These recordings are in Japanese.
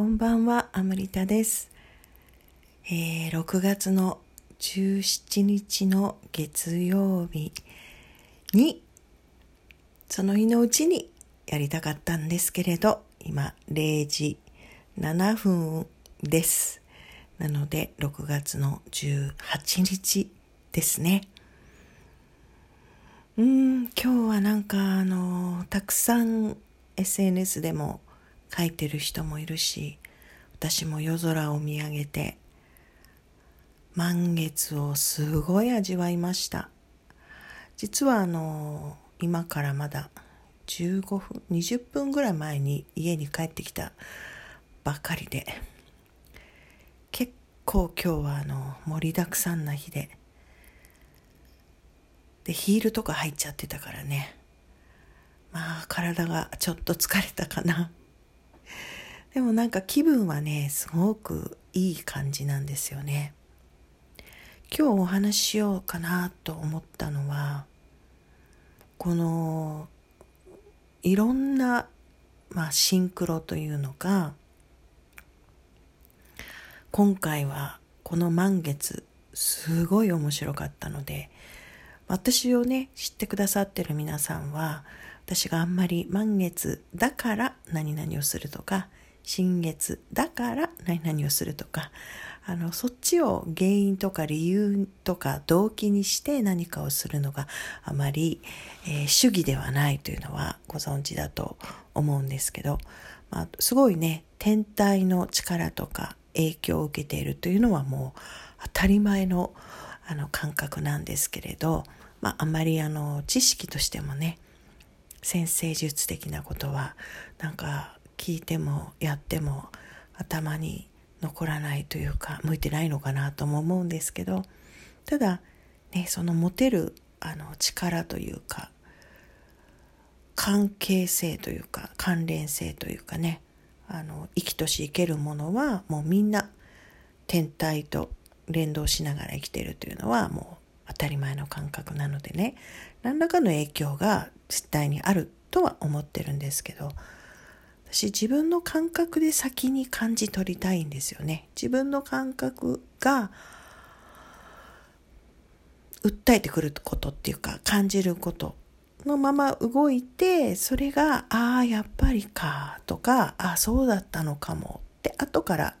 こんばんは、アムリタです。えー、6月の17日の月曜日に、その日のうちにやりたかったんですけれど、今0時7分です。なので、6月の18日ですね。うん、今日はなんかあの、たくさん SNS でも書いてる人もいるし私も夜空を見上げて満月をすごい味わいました。実はあの今からまだ15分20分ぐらい前に家に帰ってきたばかりで結構今日はあの盛りだくさんな日ででヒールとか入っちゃってたからね。まあ体がちょっと疲れたかな。でもなんか気分はね、すごくいい感じなんですよね。今日お話ししようかなと思ったのは、この、いろんな、まあ、シンクロというのが、今回はこの満月、すごい面白かったので、私をね、知ってくださってる皆さんは、私があんまり満月だから何々をするとか、新月だから何々をするとかあのそっちを原因とか理由とか動機にして何かをするのがあまり、えー、主義ではないというのはご存知だと思うんですけど、まあ、すごいね天体の力とか影響を受けているというのはもう当たり前のあの感覚なんですけれど、まあ、あまりあの知識としてもね先生術的なことはなんか聞いてもやっても頭に残らないというか向いてないのかなとも思うんですけどただねその持てるあの力というか関係性というか関連性というかねあの生きとし生けるものはもうみんな天体と連動しながら生きているというのはもう当たり前の感覚なのでね何らかの影響が実態にあるとは思ってるんですけど私自分の感覚で先に感じ取りたいんですよね。自分の感覚が訴えてくることっていうか感じることのまま動いてそれがああやっぱりかとかああそうだったのかもって後から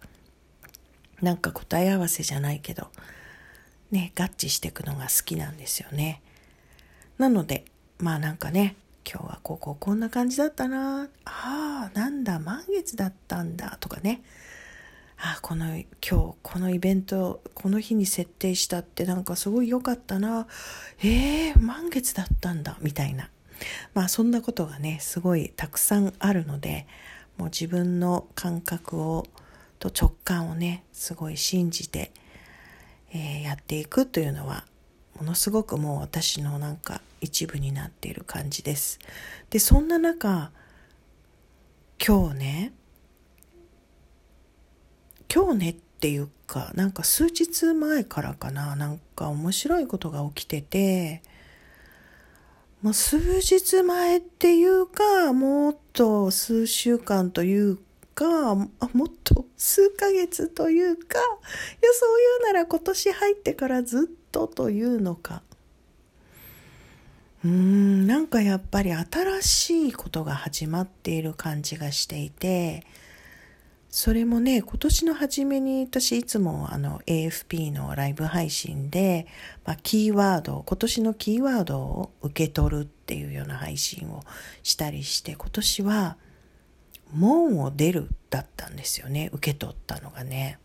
なんか答え合わせじゃないけどね合致していくのが好きなんですよね。なのでまあなんかね今日はこここんな感じだったな。ああなんだ満月だったんだ。とかね。あこの今日このイベントこの日に設定したってなんかすごい良かったな。えー、満月だったんだ。みたいな。まあそんなことがねすごいたくさんあるのでもう自分の感覚をと直感をねすごい信じて、えー、やっていくというのはものすごくもう私のなんか一部になっている感じです。で、そんな中、今日ね、今日ねっていうか、なんか数日前からかな、なんか面白いことが起きてて、まあ、数日前っていうか、もっと数週間というか、あもっと数ヶ月というか、いや、そういうなら今年入ってからずっとというのかうーんなんかやっぱり新しいことが始まっている感じがしていてそれもね今年の初めに私いつもあの AFP のライブ配信で、まあ、キーワード今年のキーワードを受け取るっていうような配信をしたりして今年は門を出るだったんですよね受け取ったのがね。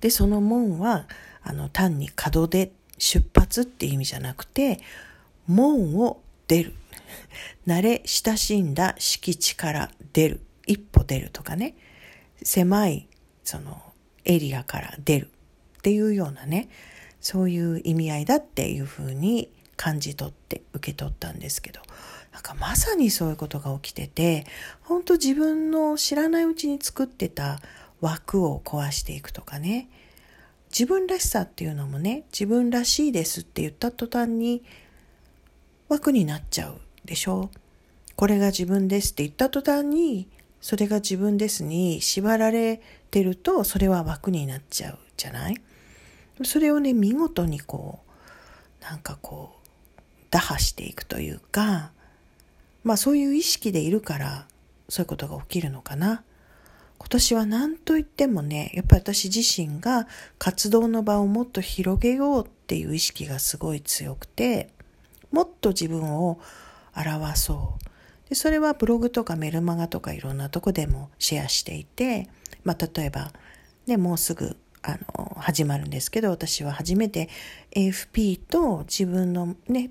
でその門はあの単に門で出発っていう意味じゃなくて門を出る。慣れ親しんだ敷地から出る。一歩出るとかね。狭いそのエリアから出るっていうようなね。そういう意味合いだっていうふうに感じ取って受け取ったんですけど。なんかまさにそういうことが起きてて本当自分の知らないうちに作ってた枠を壊していくとかね。自分らしさっていうのもね自分らしいですって言った途端に枠になっちゃうでしょ？これが自分ですって言った途端にそれが自分ですに縛られてるとそれは枠になっちゃうじゃない？それをね見事にこうなんかこう打破していくというかまあそういう意識でいるからそういうことが起きるのかな。今年は何と言ってもね、やっぱり私自身が活動の場をもっと広げようっていう意識がすごい強くて、もっと自分を表そう。でそれはブログとかメルマガとかいろんなとこでもシェアしていて、まあ例えば、ね、もうすぐあの始まるんですけど私は初めて AFP と自分のね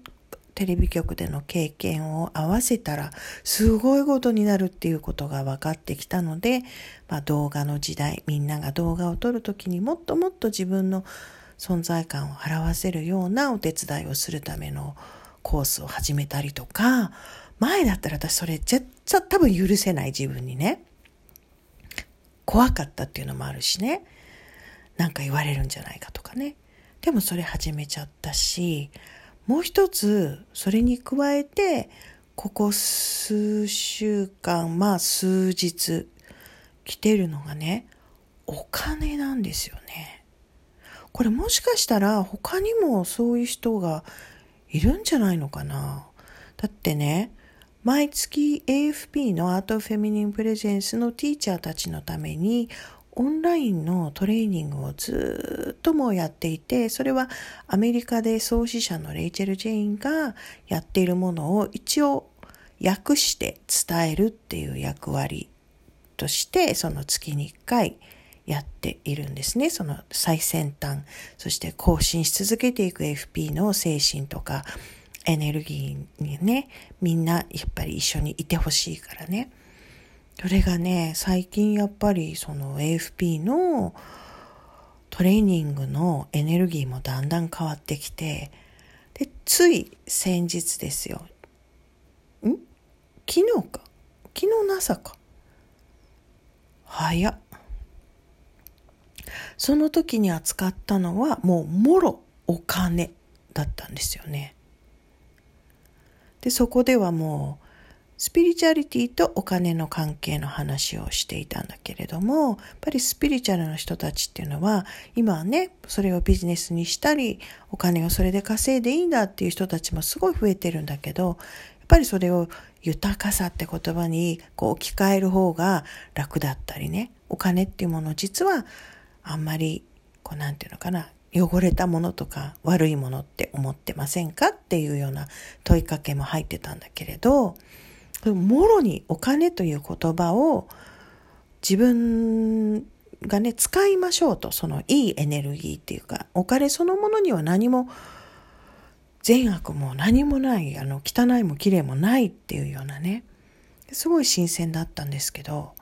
テレビ局での経験を合わせたらすごいことになるっていうことが分かってきたので、まあ、動画の時代みんなが動画を撮る時にもっともっと自分の存在感を表せるようなお手伝いをするためのコースを始めたりとか前だったら私それ絶対多分許せない自分にね怖かったっていうのもあるしねなんか言われるんじゃないかとかねでもそれ始めちゃったしもう一つそれに加えてここ数週間まあ数日来てるのがねお金なんですよね。これもしかしたら他にもそういう人がいるんじゃないのかな？だってね毎月 AFP のアートフェミニンプレゼンスのティーチャーたちのためにオンラインのトレーニングをずっともやっていて、それはアメリカで創始者のレイチェル・ジェインがやっているものを一応訳して伝えるっていう役割として、その月に1回やっているんですね。その最先端、そして更新し続けていく FP の精神とかエネルギーにね、みんなやっぱり一緒にいてほしいからね。それがね、最近やっぱりその AFP のトレーニングのエネルギーもだんだん変わってきて、で、つい先日ですよ。ん？昨日か？昨日の朝か。早っ。その時に扱ったのはもうもろお金だったんですよね。で、そこではもうスピリチュアリティとお金の関係の話をしていたんだけれども、やっぱりスピリチュアルの人たちっていうのは、今はね、それをビジネスにしたり、お金をそれで稼いでいいんだっていう人たちもすごい増えてるんだけど、やっぱりそれを豊かさって言葉にこう置き換える方が楽だったりね、お金っていうもの実はあんまり、こうなんていうのかな、汚れたものとか悪いものって思ってませんかっていうような問いかけも入ってたんだけれど、もろにお金という言葉を自分がね、使いましょうと、そのいいエネルギーっていうか、お金そのものには何も善悪も何もない、あの、汚いも綺麗もないっていうようなね、すごい新鮮だったんですけど、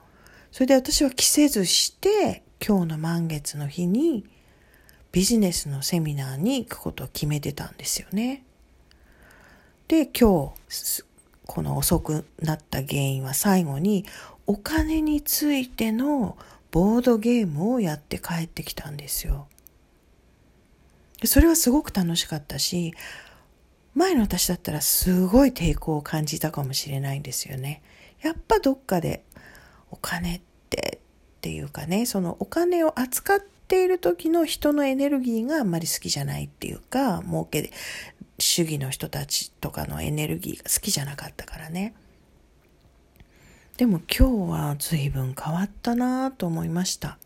それで私は着せずして、今日の満月の日にビジネスのセミナーに行くことを決めてたんですよね。で、今日、この遅くなった原因は最後にお金についてのボードゲームをやって帰ってきたんですよ。それはすごく楽しかったし、前の私だったらすごい抵抗を感じたかもしれないんですよね。やっぱどっかでお金ってっていうかね、そのお金を扱っている時の人のエネルギーがあんまり好きじゃないっていうか、儲け主義の人たちとかのエネルギーが好きじゃなかったからね。でも今日は随分変わったなと思いました。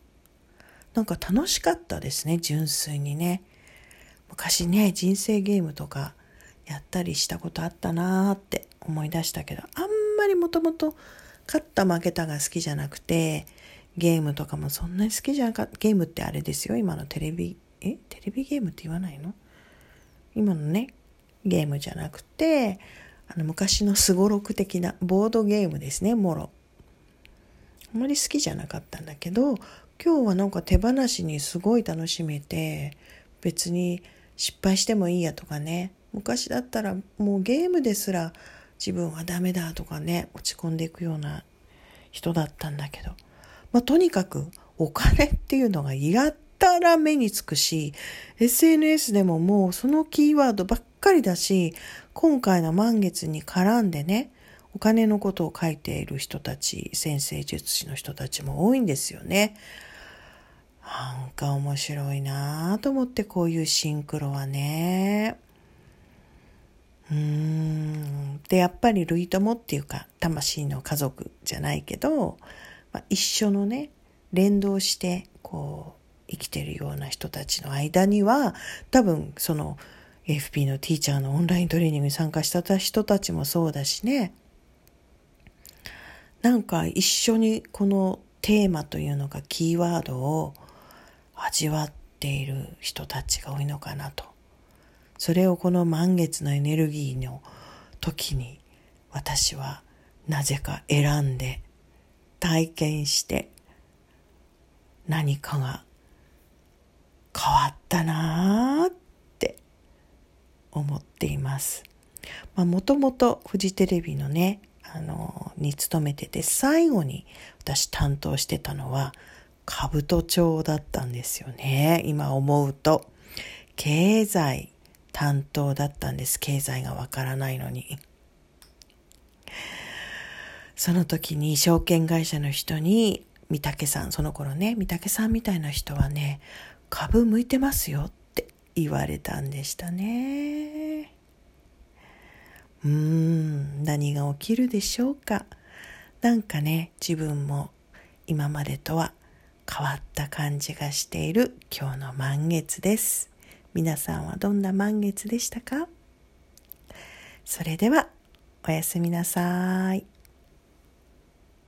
なんか楽しかったですね、純粋にね。昔ね、人生ゲームとかやったりしたことあったなーって思い出したけど、あんまりもともと勝った負けたが好きじゃなくて、ゲームとかもそんなに好きじゃなかった。ゲームってあれですよ、今のテレビ、え？テレビゲームって言わないの？今のね、ゲームじゃなくて、あの昔のすごろく的なボードゲームですね、もろ。あまり好きじゃなかったんだけど、今日はなんか手放しにすごい楽しめて、別に失敗してもいいやとかね、昔だったらもうゲームですら自分はダメだとかね、落ち込んでいくような人だったんだけど、まあ、とにかくお金っていうのがやったら目につくし、SNS でももうそのキーワードばっかりだし、今回の満月に絡んでね、お金のことを書いている人たち、先生術師の人たちも多いんですよね。なんか面白いなぁと思ってこういうシンクロはね。うーん。で、やっぱり類友っていうか、魂の家族じゃないけど、まあ、一緒のね、連動して、こう、生きてるような人たちの間には、多分、その、AFP のティーチャーのオンライントレーニングに参加した人たちもそうだしね、なんか一緒にこのテーマというのかキーワードを味わっている人たちが多いのかなと。それをこの満月のエネルギーの時に私はなぜか選んで体験して何かが変わったなーって思っています。まあもともとフジテレビのねあの、に勤めてて、最後に私担当してたのは、兜町だったんですよね。今思うと。経済担当だったんです。経済がわからないのに。その時に証券会社の人に、三宅さん、その頃ね、三宅さんみたいな人はね、株向いてますよって言われたんでしたね。うーん、何が起きるでしょうか。なんかね、自分も今までとは変わった感じがしている今日の満月です。皆さんはどんな満月でしたか？それでは、おやすみなさい。